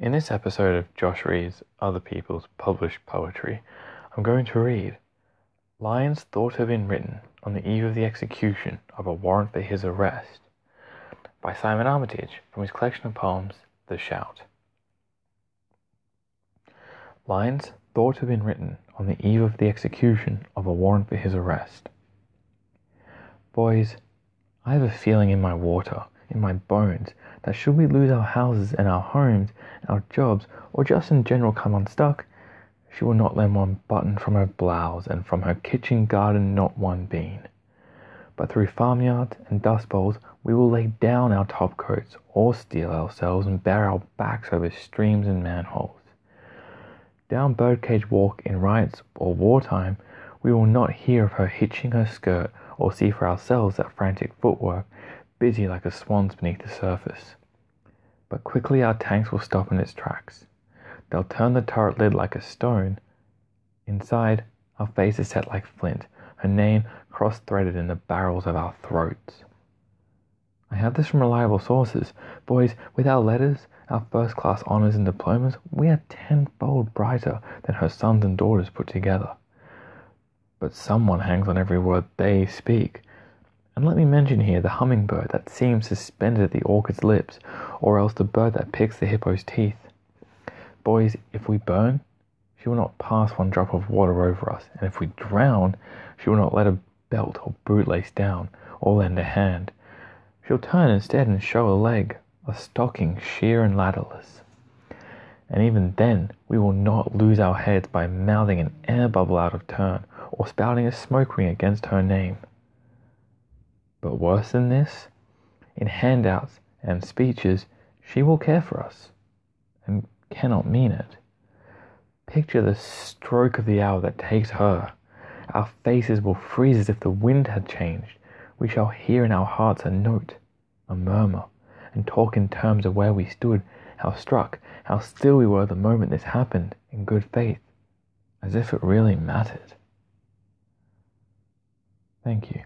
In this episode of Josh Reads Other People's Published Poetry, I'm going to read Lines Thought to have been written on the eve of the execution of a warrant for his arrest by Simon Armitage from his collection of poems, The Shout. Lines thought to have been written on the eve of the execution of a warrant for his arrest. Boys, I have a feeling in my water, in my bones, that should we lose our houses and our homes, our jobs, or just in general come unstuck, she will not lend one button from her blouse, and from her kitchen garden not one bean. But through farmyards and dust bowls we will lay down our top coats or steel ourselves and bare our backs over streams and manholes. Down Birdcage Walk in riots or wartime, we will not hear of her hitching her skirt or see for ourselves that frantic footwork, busy like a swan's beneath the surface. But quickly our tanks will stop in its tracks. They'll turn the turret lid like a stone. Inside, our faces set like flint, her name cross threaded in the barrels of our throats. I have this from reliable sources. Boys, with our letters, our first class honors and diplomas, we are tenfold brighter than her sons and daughters put together. But someone hangs on every word they speak. And let me mention here the hummingbird that seems suspended at the orchid's lips, or else the bird that picks the hippo's teeth. Boys, if we burn, she will not pass one drop of water over us, and if we drown, she will not let a belt or bootlace down, or lend a hand. She'll turn instead and show a leg, a stocking sheer and ladderless. And even then, we will not lose our heads by mouthing an air bubble out of turn, or spouting a smoke ring against her name. But worse than this, in handouts and speeches, she will care for us, and cannot mean it. Picture the stroke of the hour that takes her. Our faces will freeze as if the wind had changed. We shall hear in our hearts a note, a murmur, and talk in terms of where we stood, how struck, how still we were the moment this happened, in good faith, as if it really mattered. Thank you.